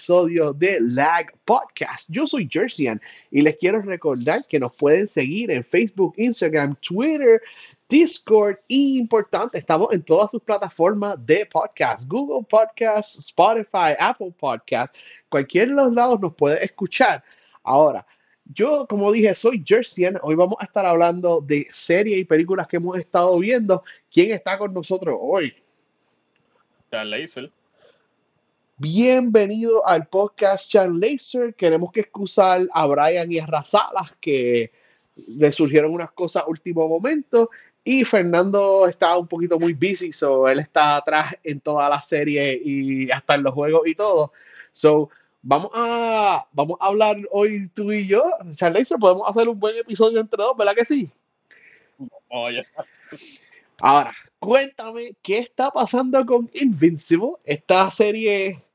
episodio de Lag Podcast. Yo soy Jerseyan y les quiero recordar que nos pueden seguir en Facebook, Instagram, Twitter, Discord y importante, estamos en todas sus plataformas de podcast, Google Podcast, Spotify, Apple Podcast, cualquier de los lados nos puede escuchar. Ahora, yo, como dije, soy Jerseyan. Hoy vamos a estar hablando de series y películas que hemos estado viendo. ¿Quién está con nosotros hoy? Dan Laser. Bienvenido al podcast Chan Laser. Queremos que excusar a Brian y a Razalas que le surgieron unas cosas último momento. Y Fernando está un poquito muy busy, so él está atrás en toda la serie y hasta en los juegos y todo. So, vamos a, vamos a hablar hoy tú y yo. Chan Laser, podemos hacer un buen episodio entre dos, ¿verdad que sí? Oye. Ahora, cuéntame qué está pasando con Invincible, esta serie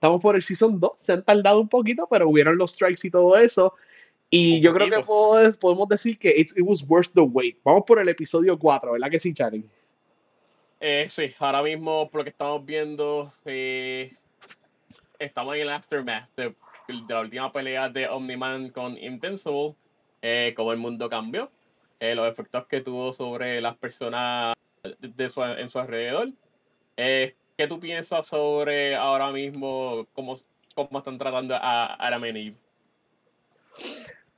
Estamos por el Season 2, se han tardado un poquito, pero hubieron los strikes y todo eso. Y Un yo creo que puedo- podemos decir que it, it was worth the wait. Vamos por el episodio 4, ¿verdad que sí, Charlie? Eh, sí, ahora mismo por lo que estamos viendo, eh, estamos en el aftermath de, de la última pelea de Omni-Man con Invincible, eh, cómo el mundo cambió, eh, los efectos que tuvo sobre las personas de su, en su alrededor. ¿Qué tú piensas sobre ahora mismo cómo, cómo están tratando a Adam and Eve?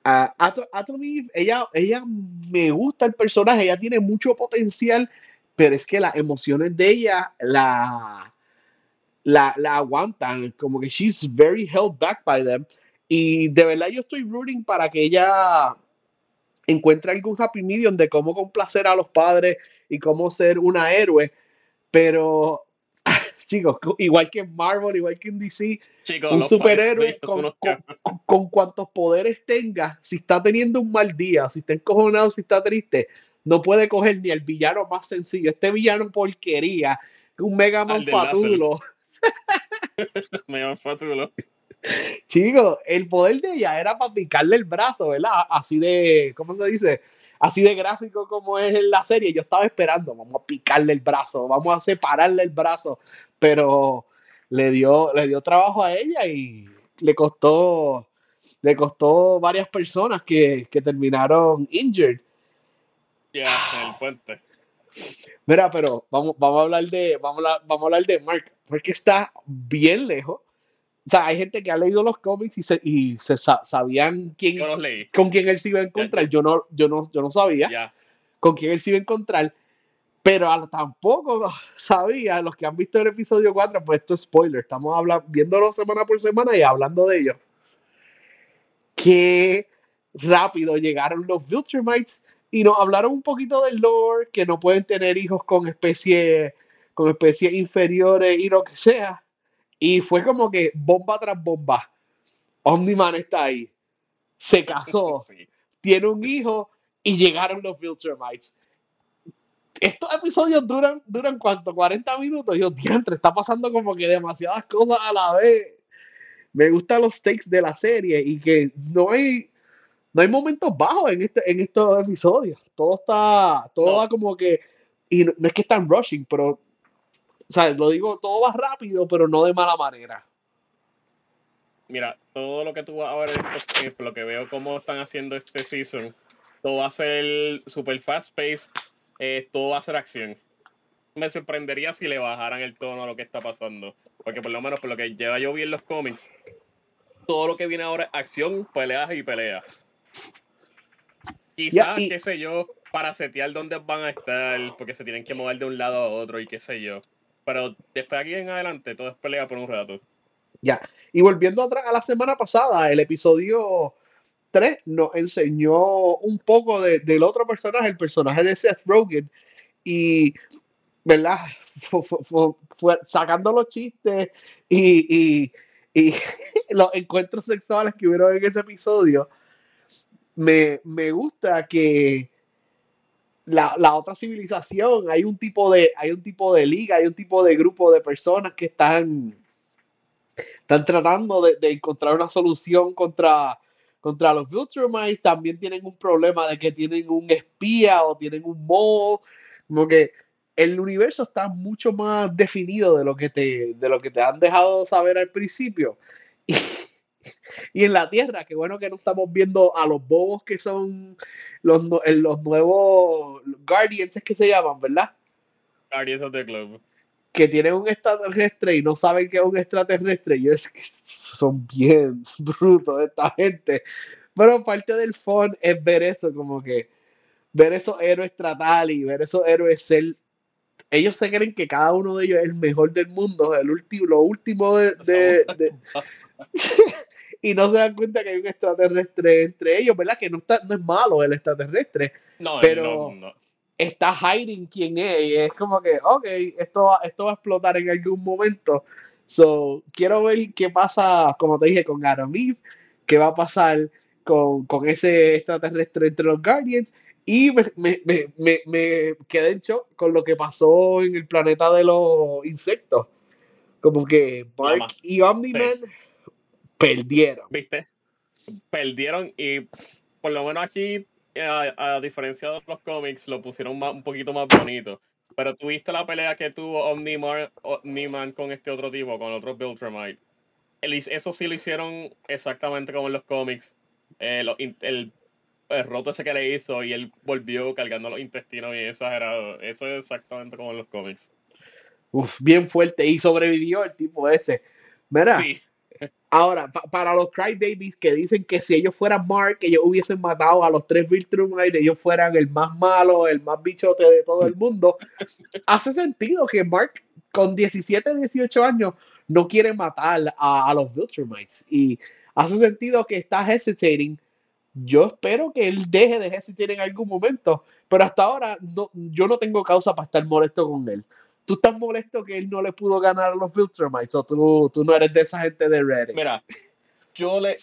Atom Eve, ella, ella me gusta el personaje, ella tiene mucho potencial, pero es que las emociones de ella la, la, la aguantan, como que she's very held back by them. Y de verdad yo estoy rooting para que ella encuentre algún happy medium de cómo complacer a los padres y cómo ser una héroe. Pero, chicos, igual que en Marvel, igual que en DC, Chicos, un superhéroe con, con- cabrones. con- con cuantos poderes tenga, si está teniendo un mal día, si está encojonado, si está triste, no puede coger ni el villano más sencillo. Este villano porquería, un Mega Man fatulo. Me llaman Fatulo. Chicos, el poder de ella era para picarle el brazo, ¿verdad? Así de, ¿cómo se dice? Así de gráfico como es en la serie. Yo estaba esperando, vamos a picarle el brazo, vamos a separarle el brazo, pero le dio, le dio trabajo a ella y le costó, le costó varias personas que, que terminaron injured. Ya, en el puente. Mira, pero vamos, vamos a hablar de, vamos a, vamos a hablar de Mark, porque está bien lejos. O sea, hay gente que ha leído los cómics y se, y se sa- sabían quién, Yo los leí. con quién él se iba a encontrar. Yo no, yo no, yo no sabía con quién él se iba a encontrar, pero tampoco sabía, los que han visto el episodio 4, pues esto es spoiler, estamos hablando, viéndolo semana por semana y hablando de ello. Qué rápido llegaron los Viltrumites y nos hablaron un poquito del lore, que no pueden tener hijos con especies con especies inferiores y lo que sea. Y fue como que bomba tras bomba. Omni-Man está ahí. Se casó Sí. tiene un hijo y llegaron los Viltrumites. Estos episodios duran, duran cuánto, 40 minutos. Yo, diantre, está pasando como que demasiadas cosas a la vez. Me gustan los stakes de la serie y que no hay, no hay momentos bajos en, este, en estos episodios. Todo está, todo No. va como que, y no, no es que están rushing, pero, o sea, lo digo, todo va rápido, pero no de mala manera. Mira, todo lo que tú vas a ver, lo que veo cómo están haciendo este season, todo va a ser super fast paced, eh, todo va a ser acción. Me sorprendería si le bajaran el tono a lo que está pasando, porque por lo menos por lo que lleva yo vi en los cómics, todo lo que viene ahora es acción, peleas y peleas. Quizás, y- qué sé yo, para setear dónde van a estar, porque se tienen que mover de un lado a otro y qué sé yo. Pero después de aquí en adelante, todo es pelea por un rato. Ya. Y volviendo atrás a la semana pasada, el episodio 3 nos enseñó un poco de- del otro personaje, el personaje de Seth Rogen. Y, ¿verdad? Fu- fu- fu- fue sacando los chistes y, y- y los encuentros sexuales que hubieron en ese episodio. Me, me gusta que la, la otra civilización, hay un tipo de, hay un tipo de liga, hay un tipo de grupo de personas que están están tratando de, de encontrar una solución contra, contra los Viltrumites. También tienen un problema de que tienen un espía o tienen un mole. Como que el universo está mucho más definido de lo que te, de lo que te han dejado saber al principio. Y, en la Tierra, qué bueno que no estamos viendo a los bobos que son los, los nuevos Guardians, es que se llaman, ¿verdad? Guardians of the Globe. Que tienen un extraterrestre y no saben que es un extraterrestre. Y es que son bien brutos esta gente. Pero parte del fun es ver eso, como que ver esos héroes tratar y ver esos héroes ser. Ellos se creen que cada uno de ellos es el mejor del mundo, el último, lo último de. y no se dan cuenta que hay un extraterrestre entre ellos, ¿verdad? Que no, está, no es malo el extraterrestre. No, pero está hiding quién es. Y es como que, ok, esto, esto va a explotar en algún momento. So, quiero ver qué pasa, como te dije, con Adam Eve, qué va a pasar con, con ese extraterrestre entre los Guardians y me, me, me, me, quedé en shock con lo que pasó en el planeta de los insectos. Como que Mark y Omni-Man perdieron. ¿Viste? Perdieron y por lo menos aquí, a, diferencia de los cómics, lo pusieron un poquito más bonito. Pero tuviste la pelea que tuvo Omni-Man con este otro tipo, con el otro Viltrumite. Eso sí lo hicieron exactamente como en los cómics. Eh, el el roto ese que le hizo y él volvió cargando los intestinos bien exagerado. Eso es exactamente como en los cómics. Uf, bien fuerte y sobrevivió el tipo ese. Mira, sí. Ahora, para los Crybabies que dicen que si ellos fueran Mark, ellos hubiesen matado a los tres Viltrumite, ellos fueran el más malo, el más bichote de todo el mundo, hace sentido que Mark con 17, 18 años no quiere matar a, a los Viltrumites y hace sentido que está hesitating yo espero que él deje de hesitar en algún momento, pero hasta ahora no, yo no tengo causa para estar molesto con él. ¿Tú estás molesto que él no le pudo ganar a los Filtermites o tú, tú no eres de esa gente de Reddit? Mira, yo, le,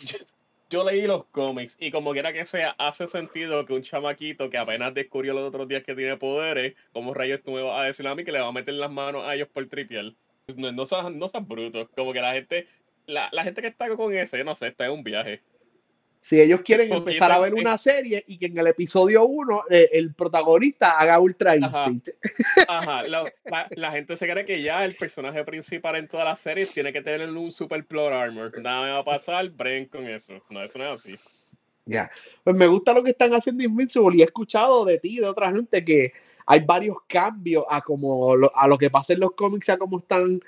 yo, leí los cómics y como quiera que sea, hace sentido que un chamaquito que apenas descubrió los otros días que tiene poderes, como rayos tú me vas a decir a mí que le va a meter las manos a ellos por tripiel. No, no seas, no brutos, como que la gente, la, la gente que está con ese, no sé, está en un viaje. Si ellos quieren empezar a ver una serie y que en el episodio 1 eh, el protagonista haga Ultra Instinct. Ajá, La, gente se cree que ya el personaje principal en todas las series tiene que tener un super plot armor. Nada me va a pasar, Bren con eso. No, eso no es así. Ya. Pues me gusta lo que están haciendo Invincible y he escuchado de ti y de otra gente que hay varios cambios a como a lo que pasa en los cómics, a cómo están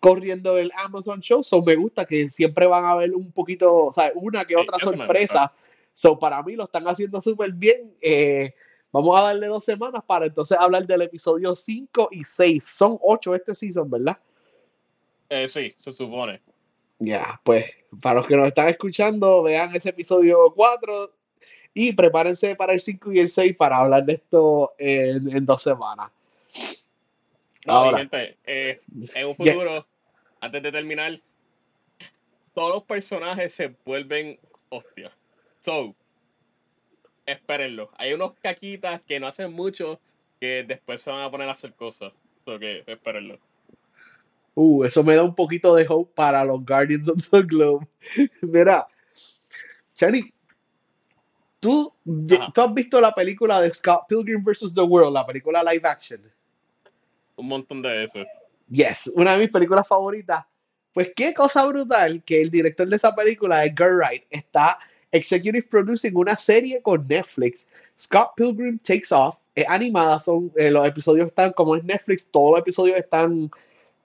corriendo el Amazon Show. So me gusta que siempre van a haber un poquito, o sea, una que otra sorpresa. So para mí lo están haciendo súper bien. Eh, vamos a darle dos semanas para entonces hablar del episodio 5 y 6. Son 8 este season, ¿verdad? Eh, sí, se supone. Ya, pues para los que nos están escuchando, vean ese episodio 4 y prepárense para el 5 y el 6 para hablar de esto en dos semanas. Ahora, gente, eh, en un futuro, antes de terminar, todos los personajes se vuelven hostias. So, espérenlo. Hay unos caquitas que no hacen mucho que después se van a poner a hacer cosas. So que espérenlo. Uh, eso me da un poquito de hope para los Guardians of the Globe. Mira, Chani, ¿tú, ¿tú has visto la película de Scott Pilgrim vs. The World, la película live action? Un montón de eso. Yes, una de mis películas favoritas. Pues qué cosa brutal que el director de esa película, Edgar Wright, está executive producing una serie con Netflix. Scott Pilgrim Takes Off. Es animada, son, eh, los episodios están, como es Netflix, todos los episodios están,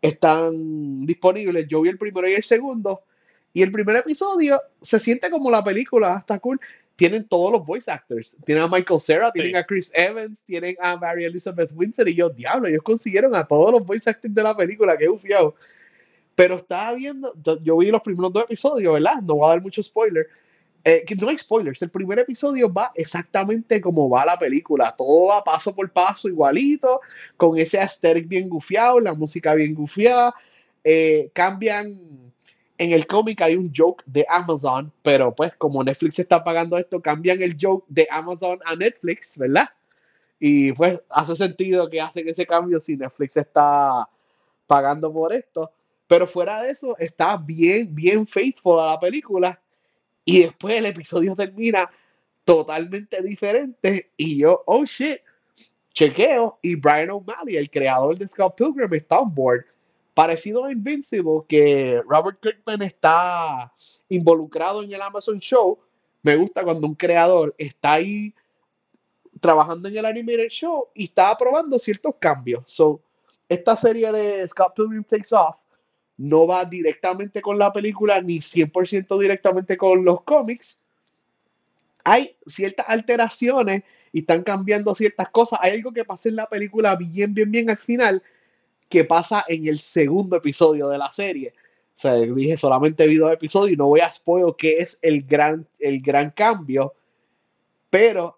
están disponibles. Yo vi el primero y el segundo. Y el primer episodio se siente como la película, está cool tienen todos los voice actors. Tienen a Michael Cera, tienen a Chris Evans, tienen a Mary Elizabeth Windsor y yo, diablo, ellos consiguieron a todos los voice actors de la película, que ufiado. Pero estaba viendo, yo vi los primeros dos episodios, ¿verdad? No voy a dar mucho spoiler. Eh, que no hay spoilers, el primer episodio va exactamente como va la película, todo va paso por paso igualito, con ese aesthetic bien gufiado, la música bien gufiada, eh, cambian en el cómic hay un joke de Amazon, pero pues como Netflix está pagando esto, cambian el joke de Amazon a Netflix, ¿verdad? Y pues hace sentido que hacen ese cambio si Netflix está pagando por esto. Pero fuera de eso, está bien, bien faithful a la película. Y después el episodio termina totalmente diferente. Y yo, oh shit, chequeo y Brian O'Malley, el creador de Scott Pilgrim, está on board. Parecido a Invincible, que Robert Kirkman está involucrado en el Amazon Show. Me gusta cuando un creador está ahí trabajando en el animated show y está aprobando ciertos cambios. So, esta serie de Scott Pilgrim Takes Off no va directamente con la película ni 100% directamente con los cómics. Hay ciertas alteraciones y están cambiando ciertas cosas. Hay algo que pasa en la película bien, bien, bien al final que pasa en el segundo episodio de la serie. O sea, dije solamente vi dos episodios y no voy a spoiler qué es el gran, el gran cambio, pero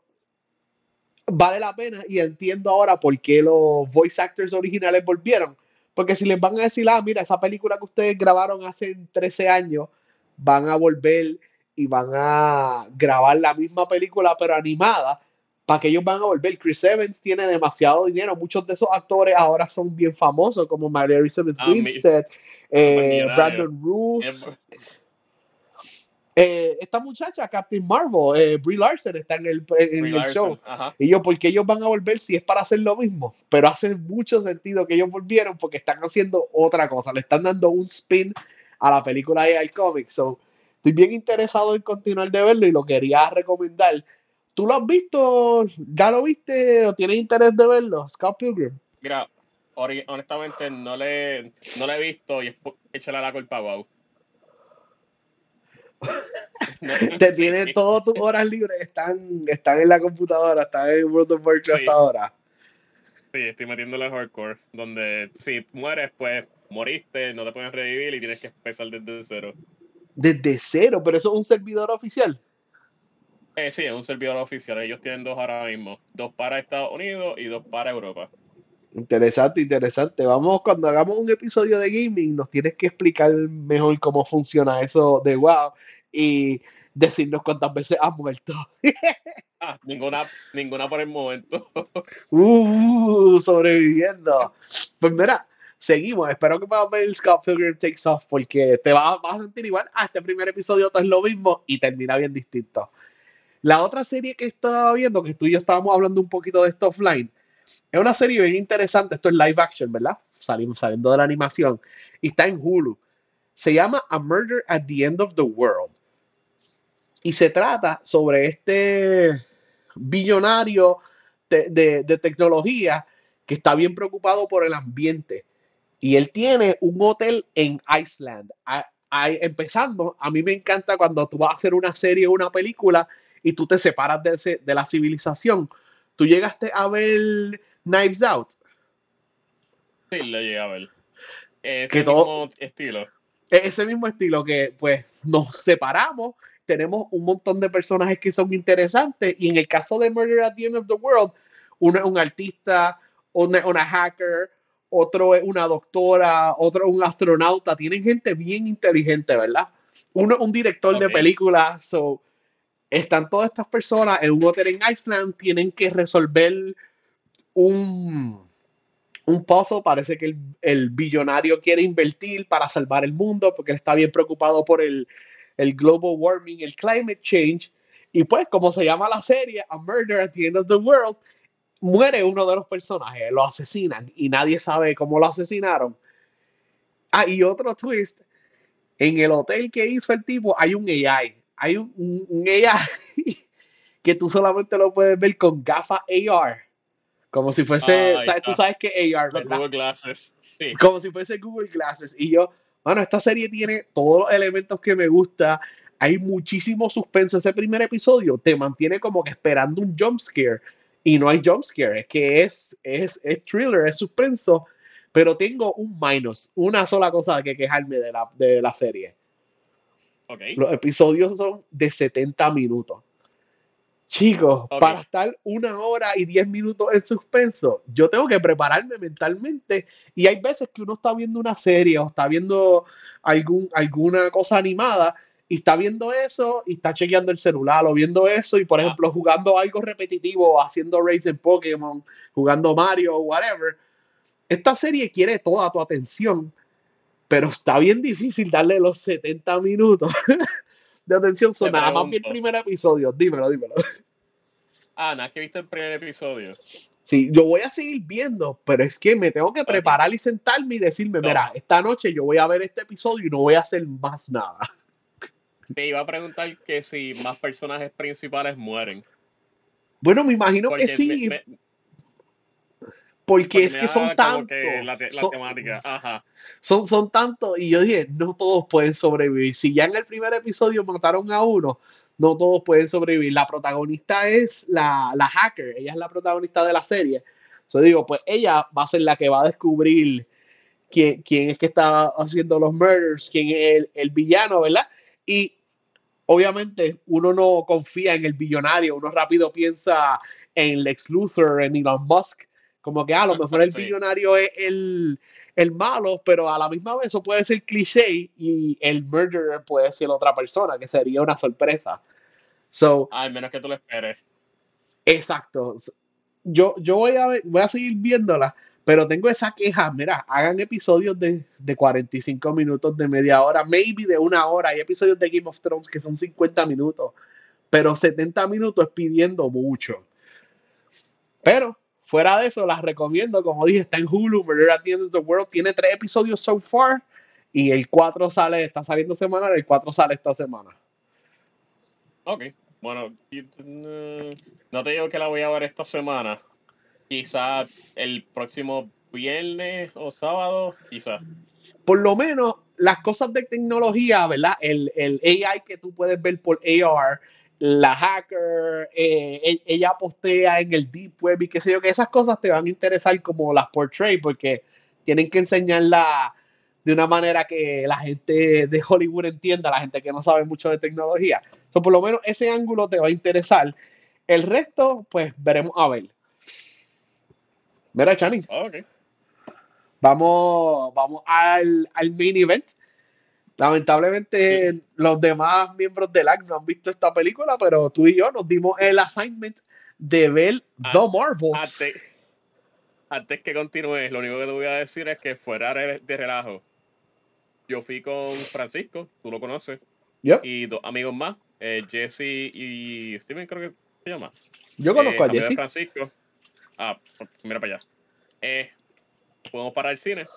vale la pena y entiendo ahora por qué los voice actors originales volvieron. Porque si les van a decir, ah, mira, esa película que ustedes grabaron hace 13 años, van a volver y van a grabar la misma película pero animada, para que ellos van a volver. Chris Evans tiene demasiado dinero. Muchos de esos actores ahora son bien famosos, como Mary Elizabeth ah, Winstead, eh, Brandon Ruth. Eh, esta muchacha, Captain Marvel, eh, Brie Larson, está en el, en el show. Y yo, ¿por qué ellos van a volver si es para hacer lo mismo? Pero hace mucho sentido que ellos volvieron porque están haciendo otra cosa. Le están dando un spin a la película de AI Comics. So, estoy bien interesado en continuar de verlo y lo quería recomendar. ¿Tú lo has visto? ¿Ya lo viste o tienes interés de verlo? Scott Pilgrim. Mira, honestamente no le, no le he visto y échale la culpa a Wow. Te tiene todas tus horas libres, están, están en la computadora, están en World of Warcraft hasta ahora. Sí, estoy metiéndole hardcore, donde si mueres, pues moriste, no te pueden revivir y tienes que empezar desde cero. Desde cero, pero eso es un servidor oficial. Eh, sí, es un servidor oficial. Ellos tienen dos ahora mismo. Dos para Estados Unidos y dos para Europa. Interesante, interesante. Vamos, cuando hagamos un episodio de gaming, nos tienes que explicar mejor cómo funciona eso de WoW y decirnos cuántas veces has muerto. ah, ninguna, ninguna por el momento. uh, sobreviviendo. Pues mira, seguimos. Espero que ver Scott Pilgrim Takes Off porque te vas, vas, a sentir igual. Ah, este primer episodio todo es lo mismo y termina bien distinto. La otra serie que estaba viendo, que tú y yo estábamos hablando un poquito de esto offline, es una serie bien interesante. Esto es live action, ¿verdad? Salimos saliendo de la animación. Y está en Hulu. Se llama A Murder at the End of the World. Y se trata sobre este billonario de, de tecnología que está bien preocupado por el ambiente. Y él tiene un hotel en Iceland. empezando, a mí me encanta cuando tú vas a hacer una serie o una película y tú te separas de, de la civilización. ¿Tú llegaste a ver Knives Out? Sí, lo llegué a ver. Ese mismo estilo. E-, ese mismo estilo que pues nos separamos, tenemos un montón de personajes que son interesantes y en el caso de Murder at the End of the World, uno es un artista, una, una hacker, otro es una doctora, otro es un astronauta, tienen gente bien inteligente, ¿verdad? Uno es un director de películas, so, están todas estas personas en un hotel en Iceland, tienen que resolver un, un puzzle. Parece que el, billonario quiere invertir para salvar el mundo porque está bien preocupado por el, el global warming, el climate change. Y pues, como se llama la serie, A Murder at the End of the World, muere uno de los personajes, lo asesinan y nadie sabe cómo lo asesinaron. Ah, y otro twist, en el hotel que hizo el tipo hay un AI hay un, un, AI que tú solamente lo puedes ver con gafas AR. Como si fuese, ¿sabes? tú sabes que AR, ¿verdad? Google Glasses. Como si fuese Google Glasses. Y yo, bueno, esta serie tiene todos los elementos que me gusta. Hay muchísimo suspenso. Ese primer episodio te mantiene como que esperando un jump scare. Y no hay jump scare. Es que es, es, es thriller, es suspenso. Pero tengo un minus. Una sola cosa que quejarme de la, de la serie los episodios son de 70 minutos. Chicos, para estar una hora y 10 minutos en suspenso, yo tengo que prepararme mentalmente. Y hay veces que uno está viendo una serie o está viendo algún, alguna cosa animada y está viendo eso y está chequeando el celular o viendo eso y, por ah. ejemplo, jugando algo repetitivo, haciendo raids en Pokémon, jugando Mario o whatever. Esta serie quiere toda tu atención pero está bien difícil darle los 70 minutos de atención. Son más bien el primer episodio. Dímelo, dímelo. Ah, nada, que viste el primer episodio. Sí, yo voy a seguir viendo, pero es que me tengo que preparar y sentarme y decirme, No. mira, esta noche yo voy a ver este episodio y no voy a hacer más nada. Te iba a preguntar que si más personajes principales mueren. Bueno, me imagino Porque que sí, me- me- porque porque es que son tantos. que la, te- la son, temática. Ajá. son, son tantos. Y yo dije, no todos pueden sobrevivir. Si ya en el primer episodio mataron a uno, no todos pueden sobrevivir. La protagonista es la, la hacker, ella es la protagonista de la serie. Yo digo, pues ella va a ser la que va a descubrir quién, quién es que está haciendo los murders, quién es el, el villano, ¿verdad? Y obviamente uno no confía en el billonario, uno rápido piensa en Lex Luthor, en Elon Musk, como que "Ah, a lo mejor el billonario es el, el malo, pero a la misma vez eso puede ser cliché y el murderer puede ser otra persona, que sería una sorpresa. So, Al menos que tú lo esperes. exacto. Yo, yo voy, a ver- voy a seguir viéndola, pero tengo esa queja. Mira, hagan episodios de, de 45 minutos, de media hora, maybe de una hora. Hay episodios de Game of Thrones que son 50 minutos, pero 70 minutos es pidiendo mucho. Pero fuera de eso, las recomiendo. Como dije, está en Hulu. Murder at the End of the World tiene tres episodios so far y el 4 sale, está saliendo semanal, el 4 sale esta semana. Ok. Bueno, mm, no te digo que la voy a ver esta semana. Quizá el próximo viernes o sábado, quizá. por lo menos las cosas de tecnología, ¿verdad? El, el AI que tú puedes ver por AR, la hacker, eh, e- ella postea en el deep web y qué sé yo, que esas cosas te van a interesar como las portray, porque tienen que enseñarla de una manera que la gente de Hollywood entienda, la gente que no sabe mucho de tecnología. So, por lo menos ese ángulo te va a interesar. El resto, pues veremos a ver. Mira, Chani, Ok. Vamos, vamos al, al main event. Lamentablemente, los demás miembros del ACT no han visto esta película, pero tú y yo nos dimos el assignment de ver Ah, The Marvels. Antes, antes que continúes, lo único que te voy a decir es que fuera de, relajo. Yo fui con Francisco, tú lo conoces, Yo, y dos amigos más, eh, Jesse y Steven, creo que se llama. yo conozco Eh, a amigo de Jesse. Francisco. Ah, mira para allá. Eh, fuimos para el cine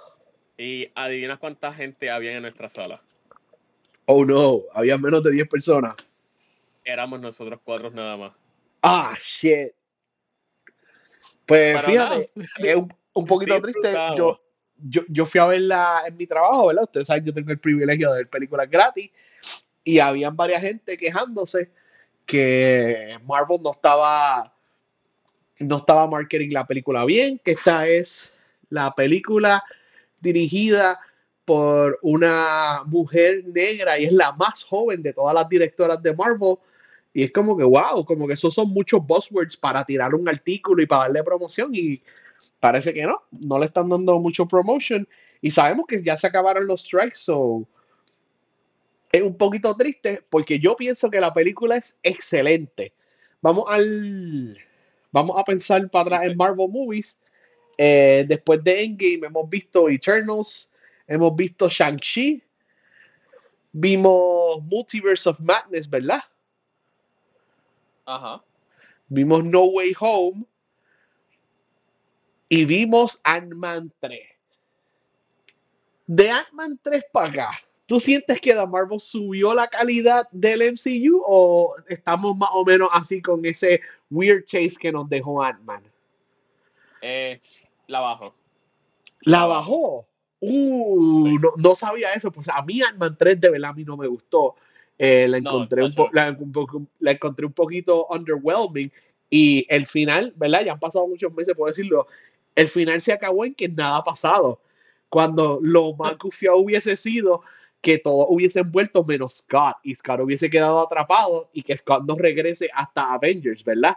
y adivinas cuánta gente había en nuestra sala. Oh no, había menos de 10 personas. Éramos nosotros cuatro nada más. Ah, shit. Pues Pero fíjate, es un, un poquito triste. Yo, yo, yo fui a verla en mi trabajo, ¿verdad? Ustedes saben, yo tengo el privilegio de ver películas gratis y habían varias gente quejándose que Marvel no estaba no estaba marketing la película bien, que esta es la película dirigida por una mujer negra y es la más joven de todas las directoras de Marvel. Y es como que, wow, como que esos son muchos buzzwords para tirar un artículo y para darle promoción. Y parece que no, no le están dando mucho promotion. Y sabemos que ya se acabaron los strikes, so es un poquito triste porque yo pienso que la película es excelente. Vamos al. Vamos a pensar para atrás en Marvel Movies. Eh, después de Endgame hemos visto Eternals, hemos visto Shang-Chi, vimos Multiverse of Madness, ¿verdad? Ajá. Vimos No Way Home y vimos Ant-Man 3. De Ant-Man 3 para acá, ¿tú sientes que The Marvel subió la calidad del MCU o estamos más o menos así con ese weird chase que nos dejó Ant-Man? Eh, la bajo. La bajó. Uh, no, no sabía eso. Pues a mí Ant-Man 3 de verdad a mí no me gustó. Eh, la, No, encontré un la, encontré un poquito underwhelming. Y el final, ¿verdad? Ya han pasado muchos meses, puedo decirlo. El final se acabó en que nada ha pasado. Cuando lo más gufiado hubiese sido que todos hubiesen vuelto menos Scott y Scott hubiese quedado atrapado y que Scott no regrese hasta Avengers, ¿verdad?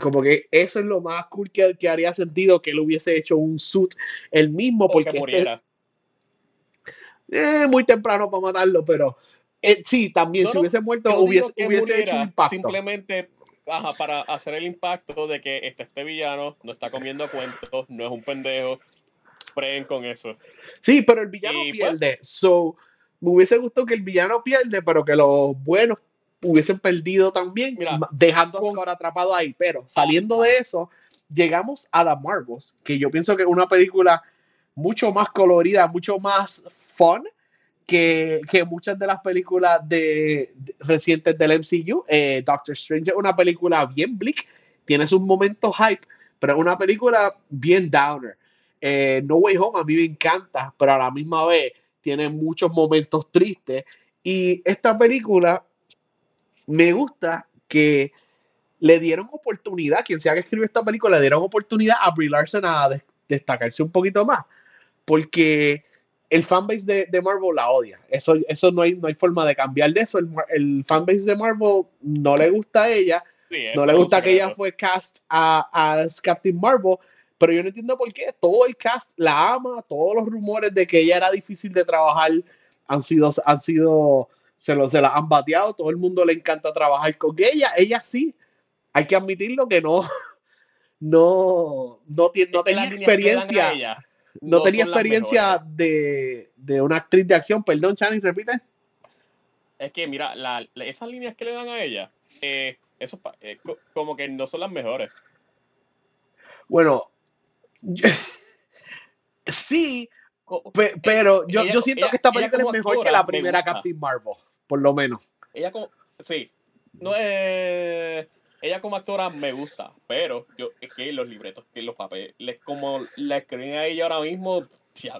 Como que eso es lo más cool que, que haría sentido que él hubiese hecho un suit el mismo O porque que este- muriera. eh, muy temprano para matarlo, pero eh, sí, también No, si hubiese muerto hubiese, hubiese hecho un impacto. Simplemente ajá, para hacer el impacto de que este, este villano no está comiendo cuentos, no es un pendejo. Preen con eso. Sí, pero el villano Y, pues, pierde. So, me hubiese gustado que el villano pierde, pero que los buenos hubiesen perdido también, Mira, dejando a Scott atrapado ahí. Pero saliendo de eso, llegamos a The Marvels, que yo pienso que es una película mucho más colorida, mucho más fun que, que muchas de las películas de, recientes del MCU. Eh, Doctor Strange es una película bien bleak, tiene sus momentos hype, pero es una película bien downer. Eh, no Way Home a mí me encanta, pero a la misma vez tiene muchos momentos tristes. Y esta película me gusta que le dieron oportunidad, quien sea que escribió esta película, le dieron oportunidad a Brie Larson a destacarse un poquito más, porque el fanbase de, de, Marvel la odia. Eso, eso no, hay, no hay forma de cambiar de eso. El, el fanbase de Marvel no le gusta a ella, no le gusta que ella fue cast a, a Captain Marvel, pero yo no entiendo por qué. Todo el cast la ama, todos los rumores de que ella era difícil de trabajar han sido, han sido, se, lo, se la han bateado, todo el mundo le encanta trabajar con ella. Ella sí, hay que admitirlo que no, no, no, tiene, no tenía experiencia. No, tenía experiencia de, de, una actriz de acción. Perdón, Channing, repite. Es que, mira, la, esas líneas que le dan a ella, eh, eso eh, como que no son las mejores. Bueno, sí, pero yo, yo siento que esta película es mejor que la primera Captain Marvel, por lo menos. Ella como, sí, no es ella como actora me gusta, pero yo es que los libretos, que los papeles, como la escriben a ella ahora mismo,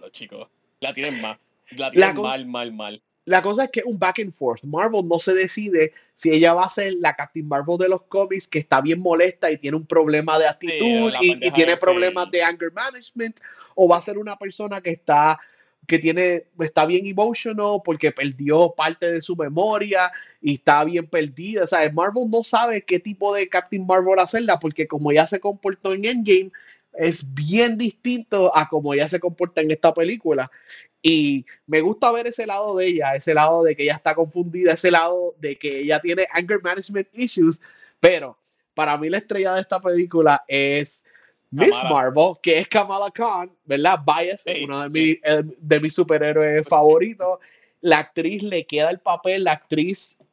los chicos, la tienen mal, la tienen mal, mal, mal. La cosa es que un back and forth. Marvel no se decide si ella va a ser la Captain Marvel de los cómics que está bien molesta y tiene un problema de actitud y, tiene problemas de anger management, o va a ser una persona que está que tiene, está bien emotional porque perdió parte de su memoria y está bien perdida. O sea, Marvel no sabe qué tipo de Captain Marvel hacerla porque como ya se comportó en Endgame, es bien distinto a como ella se comporta en esta película. Y me gusta ver ese lado de ella, ese lado de que ella está confundida, ese lado de que ella tiene anger management issues, pero para mí la estrella de esta película es Miss Marvel, que es Kamala Khan, ¿verdad? Bias, uno de, mis, eh, de mis superhéroes favoritos. La actriz le queda el papel, la actriz,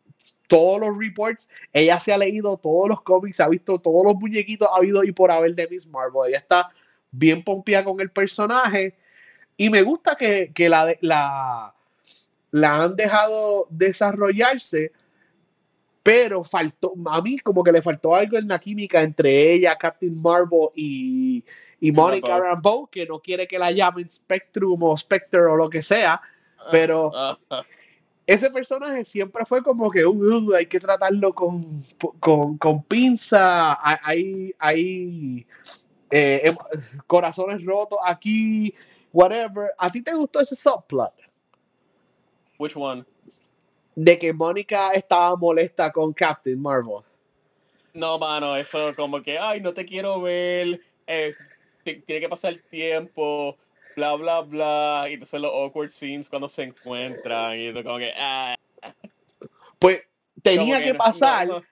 todos los reports, ella se ha leído todos los cómics, ha visto todos los muñequitos ha habido y por haber de Miss Marvel. Ella está bien pompeada con el personaje y me gusta que, que la, la, la han dejado desarrollarse pero faltó, a mí como que le faltó algo en la química entre ella, Captain Marvel y, y Monica Rambeau, que no quiere que la llamen Spectrum o Spectre o lo que sea, pero ese personaje siempre fue como que uh, uh, hay que tratarlo con, con, pinza, hay, hay eh, em, corazones rotos aquí, whatever. ¿A ti te gustó ese subplot? Which one? de que Mónica estaba molesta con Captain Marvel. No, mano, eso como que, ay, no te quiero ver, eh, tiene que pasar tiempo, bla, bla, bla, y entonces los awkward scenes cuando se encuentran, y como que, ah. Pues tenía que, pasar,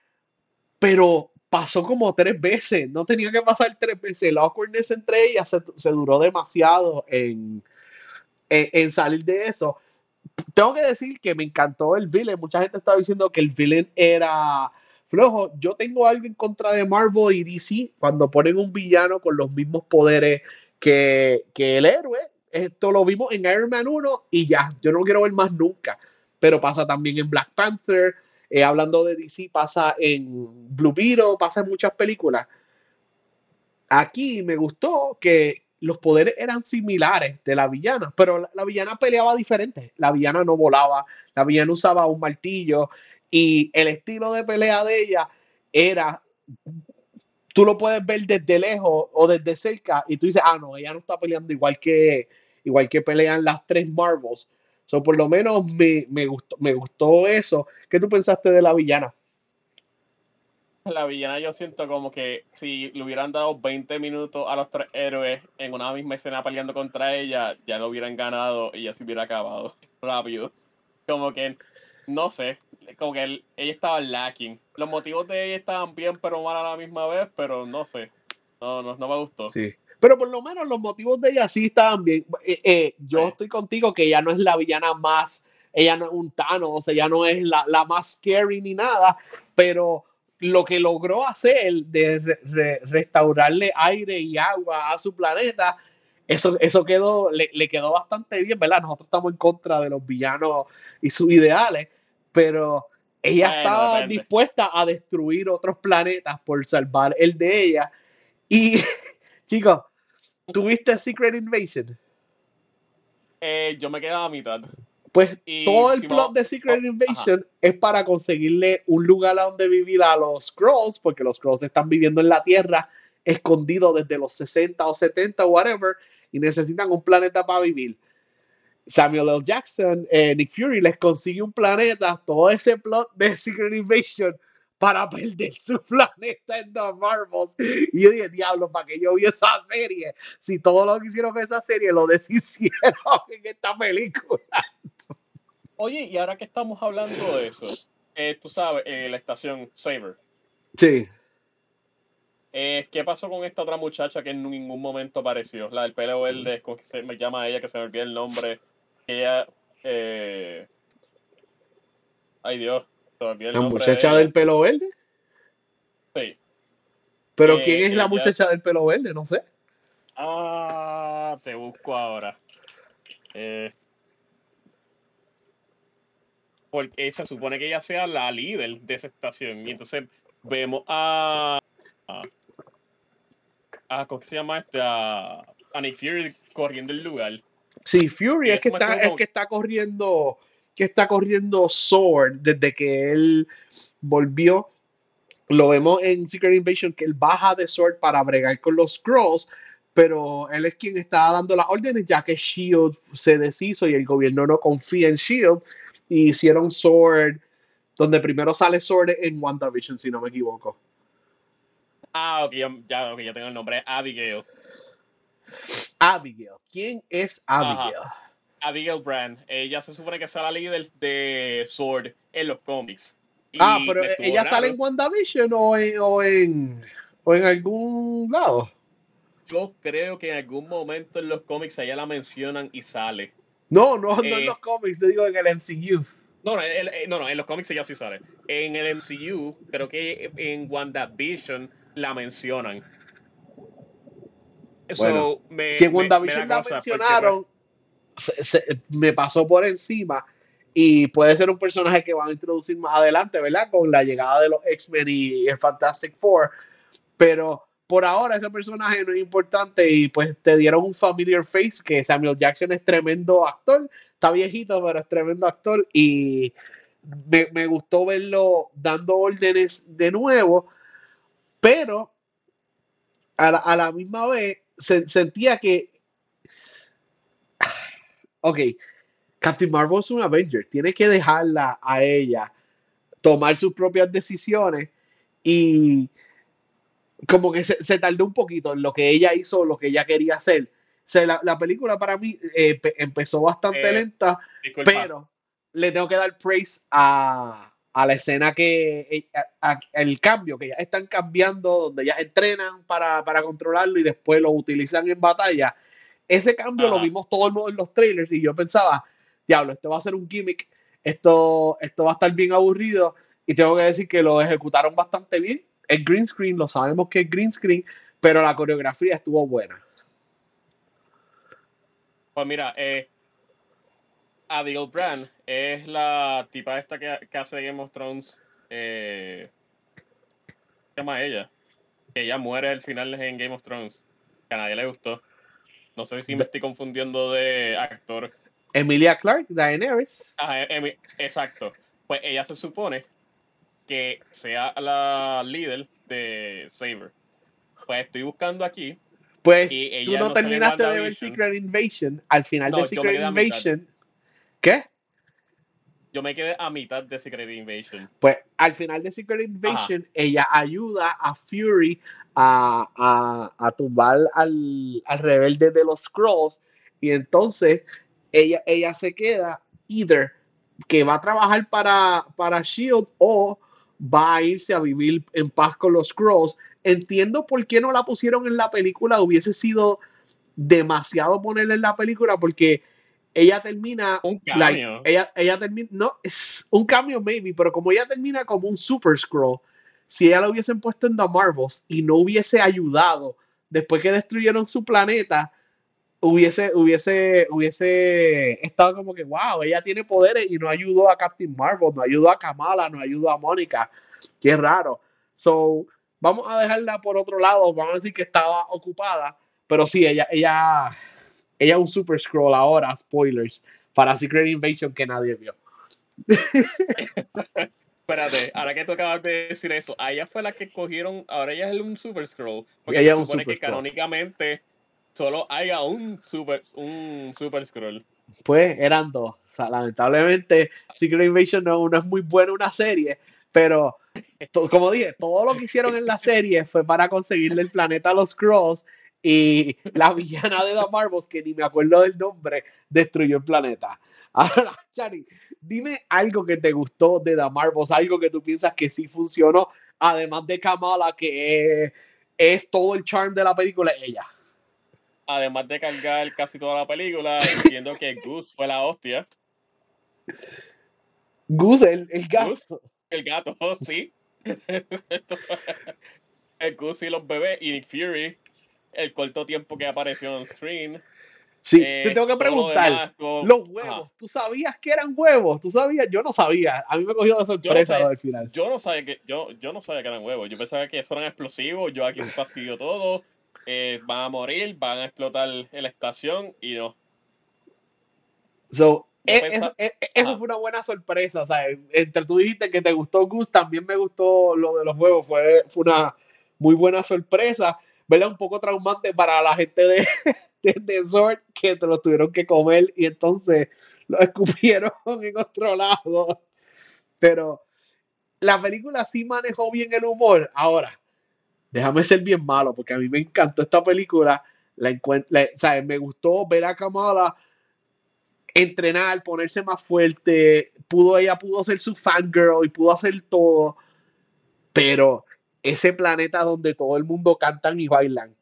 pero pasó como tres veces, no tenía que pasar tres veces, la awkwardness entre ellas se, duró demasiado en, en salir de eso tengo que decir que me encantó el villain. Mucha gente estaba diciendo que el villain era flojo. Yo tengo algo en contra de Marvel y DC cuando ponen un villano con los mismos poderes que, el héroe. Esto lo vimos en Iron Man 1 y ya, yo no quiero ver más nunca. Pero pasa también en Black Panther. Eh, hablando de DC, pasa en Blue Beetle, pasa en muchas películas. Aquí me gustó que los poderes eran similares de la villana, pero la, villana peleaba diferente. La villana no volaba, la villana usaba un martillo y el estilo de pelea de ella era, tú lo puedes ver desde lejos o desde cerca y tú dices, ah, no, ella no está peleando igual que, igual que pelean las tres Marvels. So, por lo menos me, me, gustó, me gustó eso. ¿Qué tú pensaste de la villana? La villana yo siento como que si le hubieran dado 20 minutos a los tres héroes en una misma escena peleando contra ella, ya lo hubieran ganado y ya se hubiera acabado rápido. Como que, no sé, como que ella estaba lacking. Los motivos de ella estaban bien pero mal a la misma vez, pero no sé. No, no, no me gustó. Sí. Pero por lo menos los motivos de ella sí estaban bien. Eh, eh, yo estoy contigo que ella no es la villana más, ella no es un Thanos, ella no es la, la más scary ni nada, pero lo que logró hacer de restaurarle aire y agua a su planeta, eso, eso quedó, le, quedó bastante bien, ¿verdad? Nosotros estamos en contra de los villanos y sus ideales, pero ella estaba dispuesta a destruir otros planetas por salvar el de ella. Y, chicos, ¿tuviste Secret Invasion? Eh, yo me quedaba a mitad. Pues todo el plot de Secret oh, Invasion es para conseguirle un lugar a donde vivir a los Scrolls, porque los Scrolls están viviendo en la Tierra escondidos desde los 60 o 70 o whatever, y necesitan un planeta para vivir. Samuel L. Jackson, eh, Nick Fury les consigue un planeta, todo ese plot de Secret Invasion para perder su planeta en The Marvels. Y yo dije, diablo, ¿para que yo vi esa serie? Si todo lo que hicieron en esa serie lo deshicieron en esta película. Oye, y ahora que estamos hablando de eso, eh, tú sabes, eh, la estación Saber. Sí. Eh, ¿Qué pasó con esta otra muchacha que en ningún momento apareció? La del pelo verde, ¿cómo se me llama ella? Que se me olvida el nombre. Ella. Ay Dios. ¿La muchacha del pelo verde? Sí. ¿Pero eh, quién es la muchacha del pelo verde? No sé. Ah, te busco ahora. Eh, porque se supone que ella sea la líder de esa estación. Y entonces vemos a. a, ¿Cómo se llama este? A, Nick Fury corriendo el lugar. Sí, Fury es que, está, es que está corriendo que está corriendo Sword desde que él volvió. Lo vemos en Secret Invasion que él baja de Sword para bregar con los Scrolls, pero él es quien está dando las órdenes ya que Shield se deshizo y el gobierno no confía en Shield y hicieron Sword donde primero sale Sword en WandaVision si no me equivoco. Ah, ok, ya, ya tengo el nombre, Abigail. Abigail. ¿Quién es Abigail? Abigail Brand. Ella se supone que es la líder de Sword en los cómics. ah, pero ella sale en WandaVision o en, o, en, o en algún lado. Yo creo que en algún momento en los cómics ella la mencionan y sale. No, no, no en eh, los cómics, te digo en el MCU. No, no, no, no, en los cómics ella sí sale. En el MCU, creo que en WandaVision la mencionan. Bueno, si en WandaVision la mencionaron, me pasó por encima y puede ser un personaje que van a introducir más adelante, ¿verdad? Con la llegada de los X-Men y el Fantastic Four, pero por ahora ese personaje no es importante y pues te dieron un familiar face que Samuel Jackson es tremendo actor, está viejito pero es tremendo actor y me, gustó verlo dando órdenes de nuevo, pero a la, misma vez sentía que ok, Captain Marvel es un Avenger, tiene que dejarla a ella tomar sus propias decisiones y como que se, tardó un poquito en lo que ella hizo, lo que ella quería hacer. la, película para mí eh, empezó bastante eh, lenta, pero le tengo que dar praise a, la escena que eh, el cambio, que ya están cambiando, donde ya entrenan para, para controlarlo y después lo utilizan en batalla ese cambio lo vimos todo el mundo en los trailers y yo pensaba, diablo, esto va a ser un gimmick, esto, esto va a estar bien aburrido y tengo que decir que lo ejecutaron bastante bien. El green screen, lo sabemos que es green screen, pero la coreografía estuvo buena. Pues mira, eh, Abigail Brand es la tipa esta que, hace Game of Thrones. Eh, ¿Qué llama ella? Que ella muere al final en Game of Thrones. Que a nadie le gustó. No sé si me estoy confundiendo de actor. Emilia Clark, Daenerys. Ajá, exacto. Pues ella se supone que sea la líder de Saber. Pues estoy buscando aquí. Pues tú no, terminaste de ver Secret Invasion. Al final de Secret Invasion. ¿Qué? Yo me quedé a mitad de Secret Invasion. Pues al final de Secret Invasion, ella ayuda a Fury a, a, a tumbar al, al, rebelde de los Scrolls. Y entonces ella, ella se queda, either que va a trabajar para, para Shield o va a irse a vivir en paz con los Scrolls. Entiendo por qué no la pusieron en la película. Hubiese sido demasiado ponerla en la película porque ella termina. Un cambio. ella, ella termina. No, es un cambio, maybe, pero como ella termina como un Super Scroll, si ella lo hubiesen puesto en The Marvels y no hubiese ayudado después que destruyeron su planeta, hubiese, hubiese, hubiese estado como que, wow, ella tiene poderes y no ayudó a Captain Marvel, no ayudó a Kamala, no ayudó a Mónica. Qué raro. So, vamos a dejarla por otro lado, vamos a decir que estaba ocupada, pero sí, ella, ella, ella es un Super Scroll ahora, spoilers, para Secret Invasion que nadie vio. Espérate, ahora que tú acabas de decir eso, a ella fue la que cogieron, ahora ella es un Super Scroll. Porque ella se supone que canónicamente solo haya un Super, un super Scroll. Pues eran dos. O sea, lamentablemente, Secret Invasion no, no es muy buena una serie, pero como dije, todo lo que hicieron en la serie fue para conseguirle el planeta a los Scrolls y la villana de The Marvels, que ni me acuerdo del nombre, destruyó el planeta. Ahora, Chari, dime algo que te gustó de The Marvels, algo que tú piensas que sí funcionó, además de Kamala, que es, todo el charm de la película, ella. Además de cargar casi toda la película, entiendo que Goose fue la hostia. Goose, el, el gato. el gato, sí. el Goose y los bebés y Nick Fury, el corto tiempo que apareció en screen. Sí, te tengo que preguntar, los huevos, ¿tú sabías que eran huevos? ¿Tú sabías? Yo no sabía, a mí me cogió de sorpresa al final. Yo no sabía que yo, yo no sabía que eran huevos, yo pensaba que eso eran explosivos, yo aquí se fastidio todo, eh, van a morir, van a explotar en la estación y no. So, e, e, eso fue una buena sorpresa, o sea, entre tú dijiste que te gustó Gus, también me gustó lo de los huevos, fue, fue una muy buena sorpresa. ¿Verdad? Un poco traumante para la gente de, de, Sword que te lo tuvieron que comer y entonces lo escupieron en otro lado. Pero la película sí manejó bien el humor. Ahora, déjame ser bien malo porque a mí me encantó esta película. La, la Me gustó ver a Kamala entrenar, ponerse más fuerte. Pudo, ella pudo ser su fangirl y pudo hacer todo. Pero ese planeta donde todo el mundo cantan y bailan.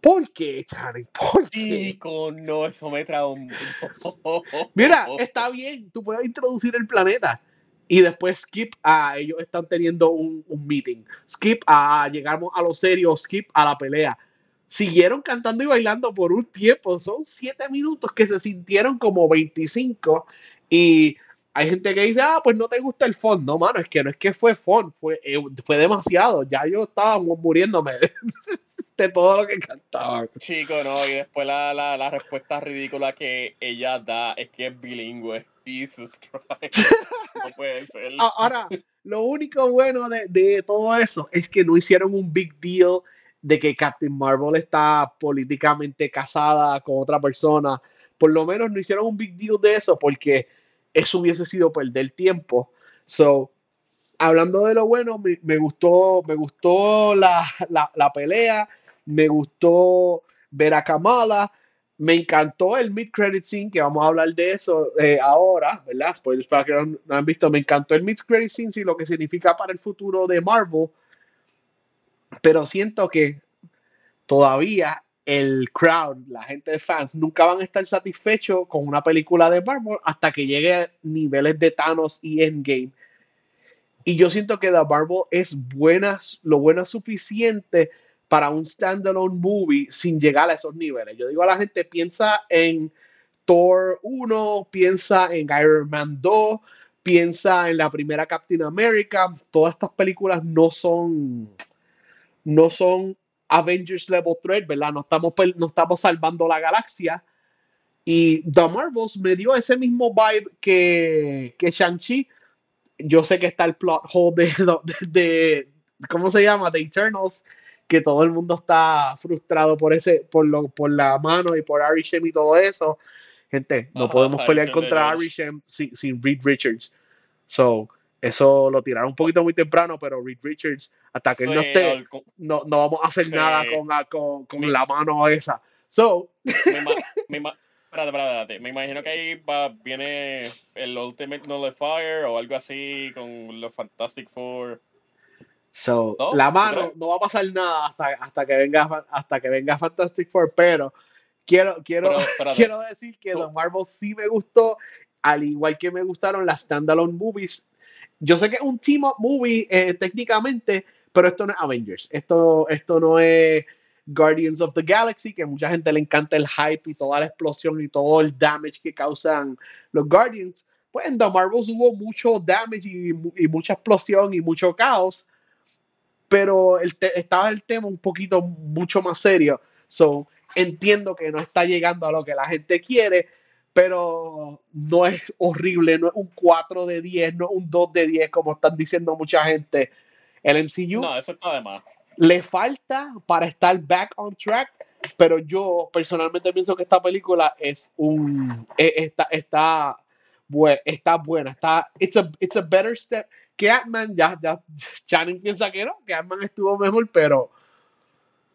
¿Por qué, Chani? ¿Por qué? no, eso me trae Mira, está bien, tú puedes introducir el planeta y después skip a ellos están teniendo un, meeting. Skip a llegamos a lo serio, skip a la pelea. Siguieron cantando y bailando por un tiempo. Son siete minutos que se sintieron como 25 y hay gente que dice, ah, pues no te gusta el fondo. No, mano, es que no es que fue fun, fue, eh, fue demasiado. Ya yo estaba muriéndome de todo lo que cantaba. Chico, no, y después la, la, la, respuesta ridícula que ella da es que es bilingüe. Jesus Christ. no puede ser. Ahora, lo único bueno de, de todo eso es que no hicieron un big deal de que Captain Marvel está políticamente casada con otra persona. Por lo menos no hicieron un big deal de eso porque eso hubiese sido perder tiempo. So, hablando de lo bueno, me, gustó, me gustó la, pelea, me gustó ver a Kamala, me encantó el mid-credit scene, que vamos a hablar de eso eh, ahora, ¿verdad? Spoilers para que no, no, han visto, me encantó el mid-credit scene y lo que significa para el futuro de Marvel, pero siento que todavía el crowd, la gente de fans, nunca van a estar satisfechos con una película de Marvel hasta que llegue a niveles de Thanos y Endgame. Y yo siento que The Marvel es buena, lo buena suficiente para un standalone movie sin llegar a esos niveles. Yo digo a la gente, piensa en Thor 1, piensa en Iron Man 2, piensa en la primera Captain America. Todas estas películas no son, no son Avengers Level 3, ¿verdad? No estamos, no estamos salvando la galaxia. Y The Marvels me dio ese mismo vibe que, que Shang-Chi. Yo sé que está el plot hole de, de, ¿cómo se llama? The Eternals, que todo el mundo está frustrado por ese, por lo, por la mano y por Arishem y todo eso. Gente, no podemos pelear contra Arishem sin, sin Reed Richards. So, eso lo tiraron un poquito muy temprano, pero Reed Richards, hasta que él no esté, no, no, vamos a hacer nada con, la, con, con la mano esa. So. Me, me imagino que ahí va, viene el Ultimate Nullifier o algo así con los Fantastic Four. So, la mano no va a pasar nada hasta, hasta que venga hasta que venga Fantastic Four, pero quiero quiero quiero decir que The Marvel sí me gustó, al igual que me gustaron las standalone movies yo sé que es un team up movie eh, técnicamente, pero esto no es Avengers. Esto, esto no es Guardians of the Galaxy, que a mucha gente le encanta el hype y toda la explosión y todo el damage que causan los Guardians. Pues en The Marvels hubo mucho damage y, mucha explosión y mucho caos, pero estaba el tema un poquito mucho más serio. So, entiendo que no está llegando a lo que la gente quiere, pero no es horrible, no es un 4 de 10, no es un 2 de 10 como están diciendo mucha gente. El MCU no, eso está de más. le falta para estar back on track, pero yo personalmente pienso que esta película es un e, está está, está buena, está it's a, it's a better step que Ant-Man ya ya Channing piensa que no, que Ant-Man estuvo mejor, pero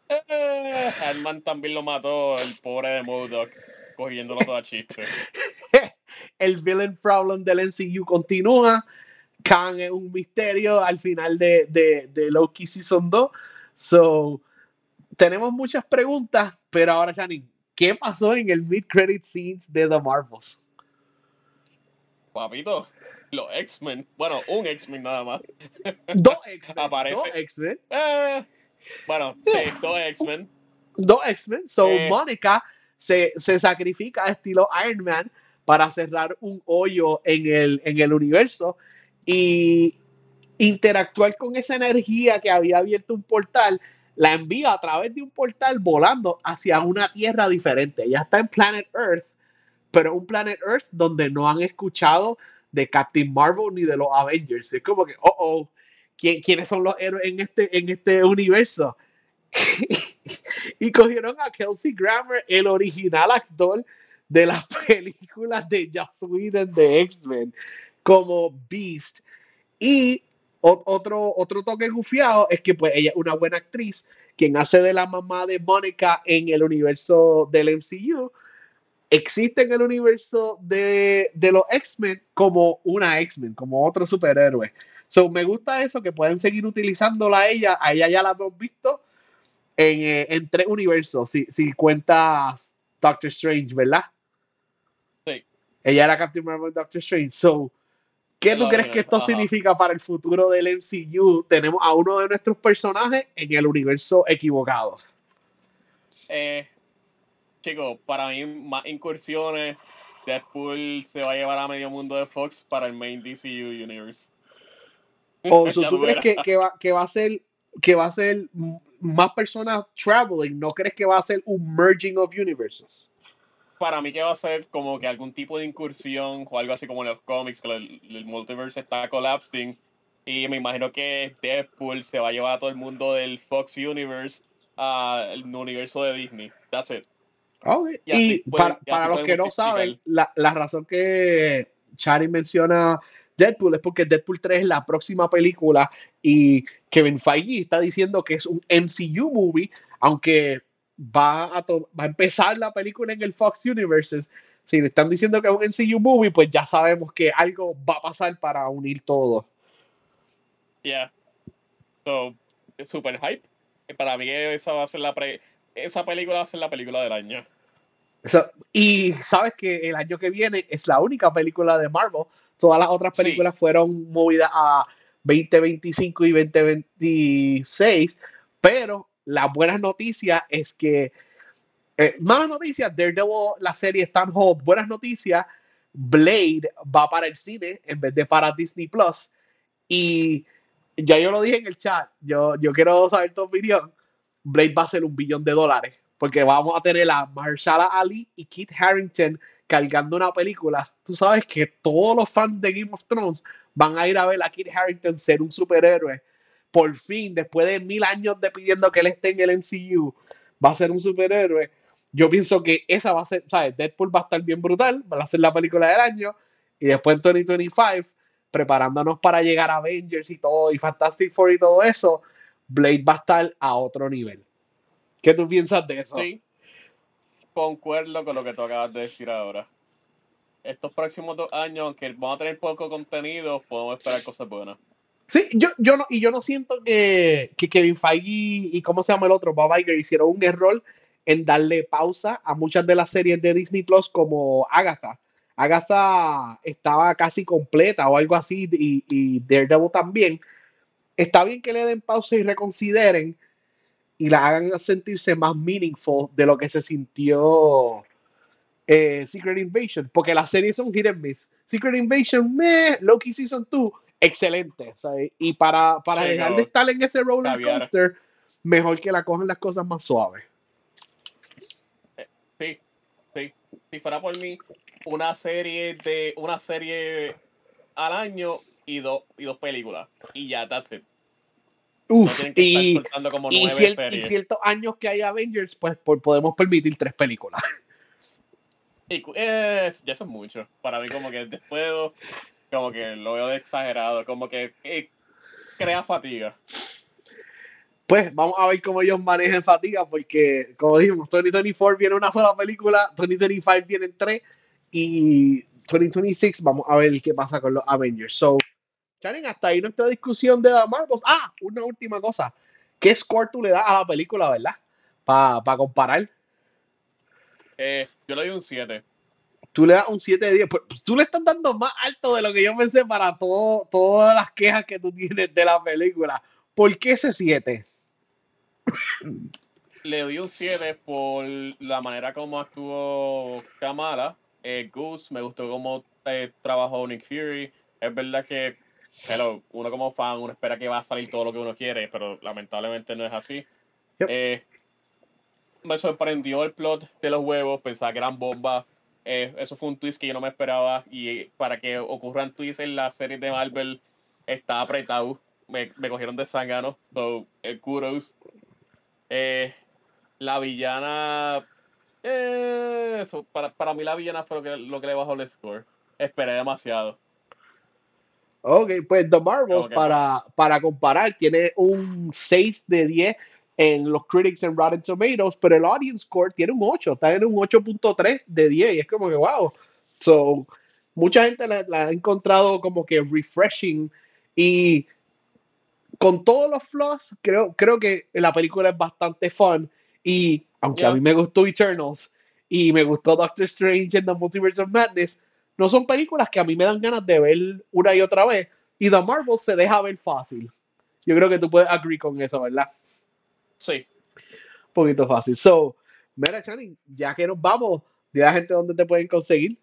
eh, Ant-Man también lo mató el pobre de Modoc cogiéndolo todo a chiste. el villain problem del MCU continúa. Khan es un misterio al final de, de, de Loki Season 2. So, tenemos muchas preguntas, pero ahora, Janine, ¿qué pasó en el mid-credit scenes de The Marvels? Papito, los X-Men. Bueno, un X-Men nada más. Dos X-Men. Aparece. Dos X-Men. Eh, bueno, sí, dos X-Men. Dos X-Men. So, eh, Mónica se, se sacrifica estilo Iron Man para cerrar un hoyo en el, en el universo y interactuar con esa energía que había abierto un portal, la envía a través de un portal volando hacia una tierra diferente. Ya está en Planet Earth, pero un Planet Earth donde no han escuchado de Captain Marvel ni de los Avengers. Es como que, oh, oh, ¿quiénes son los héroes en este, en este universo? y cogieron a Kelsey Grammer, el original actor de las películas de Joss Whedon de X-Men, como Beast. Y otro, otro toque gufiado es que pues ella es una buena actriz, quien hace de la mamá de Mónica en el universo del MCU. Existe en el universo de, de los X-Men como una X-Men, como otro superhéroe. So, me gusta eso, que pueden seguir utilizándola a ella. A ella ya la hemos visto eh, en, tres universos, si, si cuentas Doctor Strange, ¿verdad? Sí. Ella era Captain Marvel Doctor Strange. So, ¿qué tú crees que esto significa para el futuro del MCU? Tenemos a uno de nuestros personajes en el universo equivocado. Eh, chicos, para mí, más incursiones. Deadpool se va a llevar a medio mundo de Fox para el main DCU Universe. O ¿tú crees que, que, va, que va a ser que va a ser más personas traveling, ¿no crees que va a ser un merging of universes? Para mí que va a ser como que algún tipo de incursión o algo así como en los cómics, que el, multiverse está collapsing y me imagino que Deadpool se va a llevar a todo el mundo del Fox Universe al universo de Disney. That's it. Y, para, para los que no saben, la, la razón que Chari menciona Deadpool es porque Deadpool 3 es la próxima película y Kevin Feige está diciendo que es un MCU movie, aunque va a, va a empezar la película en el Fox Universe. Si le están diciendo que es un MCU movie, pues ya sabemos que algo va a pasar para unir todo. Yeah. So, super hype. Para mí esa va a ser la esa película va a ser la película del año. y sabes que el año que viene es la única película de Marvel Todas las otras películas fueron movidas a 2025 y 2026, pero la buena noticia es que, eh, malas noticias, Daredevil, la serie está en hold, buenas noticias, Blade va para el cine en vez de para Disney Plus. Y ya yo lo dije en el chat, yo, yo quiero saber tu opinión. Blade va a ser un billón de dólares, porque vamos a tener a Mahershala Ali y Kit Harrington cargando una película, tú sabes que todos los fans de Game of Thrones van a ir a ver a Kit Harington ser un superhéroe. Por fin, después de mil años de pidiendo que él esté en el MCU, va a ser un superhéroe. Yo pienso que esa va a ser, ¿sabes? Deadpool va a estar bien brutal, va a ser la película del año. Y después en 2025, preparándonos para llegar a Avengers y todo, y Fantastic Four y todo eso, Blade va a estar a otro nivel. ¿Qué tú piensas de eso? Sí, concuerdo con lo que tú acabas de decir ahora. Estos próximos dos años, aunque vamos a tener poco contenido, podemos esperar cosas buenas. Sí, yo, yo no, y yo no siento que, que Kevin Feige y cómo se llama el otro, Bob Iger, hicieron un error en darle pausa a muchas de las series de Disney Plus como Agatha. Agatha estaba casi completa o algo así y, y Daredevil también. Está bien que le den pausa y reconsideren y la hagan sentirse más meaningful de lo que se sintió eh, Secret Invasion, porque las series son hit and miss. Secret Invasion, meh, Loki Season 2, excelente. Y para, para dejar de estar en ese roller coaster, mejor que la cojan las cosas más suaves. Eh, sí, sí. Si fuera por mí, una serie de una serie al año y, dos y dos películas. Y ya, that's it. Uf, y, y, ciertos años que hay Avengers, pues, podemos permitir tres películas. Y, ya eso es mucho. Para mí, como que después, como que lo veo de exagerado, como que eh, crea fatiga. Pues vamos a ver cómo ellos manejan fatiga, porque, como dijimos, 2024 viene una sola película, 2025 vienen tres, y 2026 vamos a ver qué pasa con los Avengers. So, Chanen, hasta ahí nuestra discusión de The Marvels. Ah, una última cosa. ¿Qué score tú le das a la película, verdad? Para comparar. Eh, yo le doy un 7. Tú le das un 7 de 10. Pues, pues, tú le estás dando más alto de lo que yo pensé para todo, todas las quejas que tú tienes de la película. ¿Por qué ese 7? Le doy un 7 por la manera como actuó Kamala. Eh, Goose, me gustó cómo eh, trabajó Nick Fury. Es verdad que hello, uno como fan, uno espera que va a salir todo lo que uno quiere, pero lamentablemente no es así. Eh, me sorprendió el plot de los huevos, pensaba que eran bombas. Eh, eso fue un twist que yo no me esperaba. Y para que ocurran twists en la serie de Marvel, está apretado. Me, me cogieron de sangano. So, eh, kudos. la villana. eso, para, para mí la villana fue lo que, lo que le bajó el score. Esperé demasiado. Ok, pues The Marvels, para, para comparar, tiene un 6 de 10 en los critics en Rotten Tomatoes, pero el audience score tiene un 8, está en un 8.3 de 10 y es como que wow. So, mucha gente la, ha encontrado como que refreshing y con todos los flaws, creo, creo que la película es bastante fun y aunque a mí me gustó Eternals y me gustó Doctor Strange en The Multiverse of Madness, no son películas que a mí me dan ganas de ver una y otra vez. Y The Marvel se deja ver fácil. Yo creo que tú puedes agree con eso, ¿verdad? Sí. Un poquito fácil. So, mira, Chani, ya que nos vamos, de la gente dónde te pueden conseguir.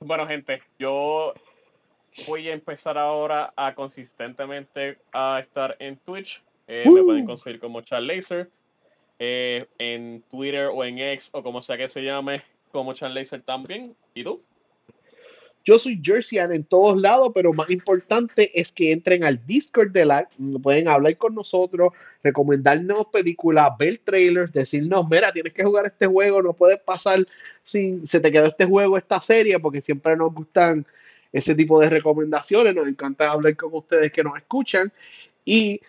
Bueno, gente, yo voy a empezar ahora a consistentemente a estar en Twitch. Eh, me pueden conseguir como Chat Laser. Eh, en Twitter o en X o como sea que se llame, como Chat Laser también. ¿Y tú? Yo soy Jerseyan en todos lados, pero más importante es que entren al Discord de la, pueden hablar con nosotros, recomendarnos películas, ver trailers, decirnos, mira, tienes que jugar este juego, no puedes pasar sin, se te quedó este juego, esta serie, porque siempre nos gustan ese tipo de recomendaciones, nos encanta hablar con ustedes que nos escuchan. Y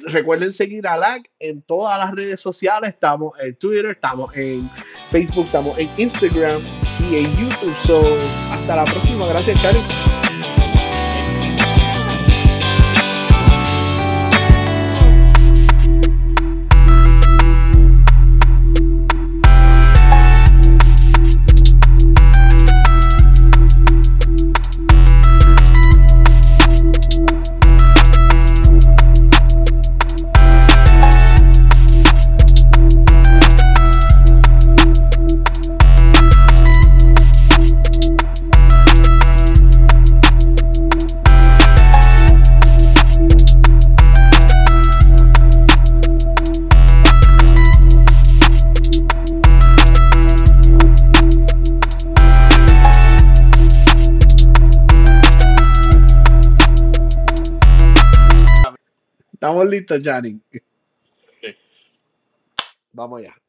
recuerden seguir a LAG en todas las redes sociales. Estamos en Twitter, estamos en Facebook, estamos en Instagram y en YouTube. So, hasta la próxima. Gracias, Chari. Estamos listos, Janine. Vamos allá.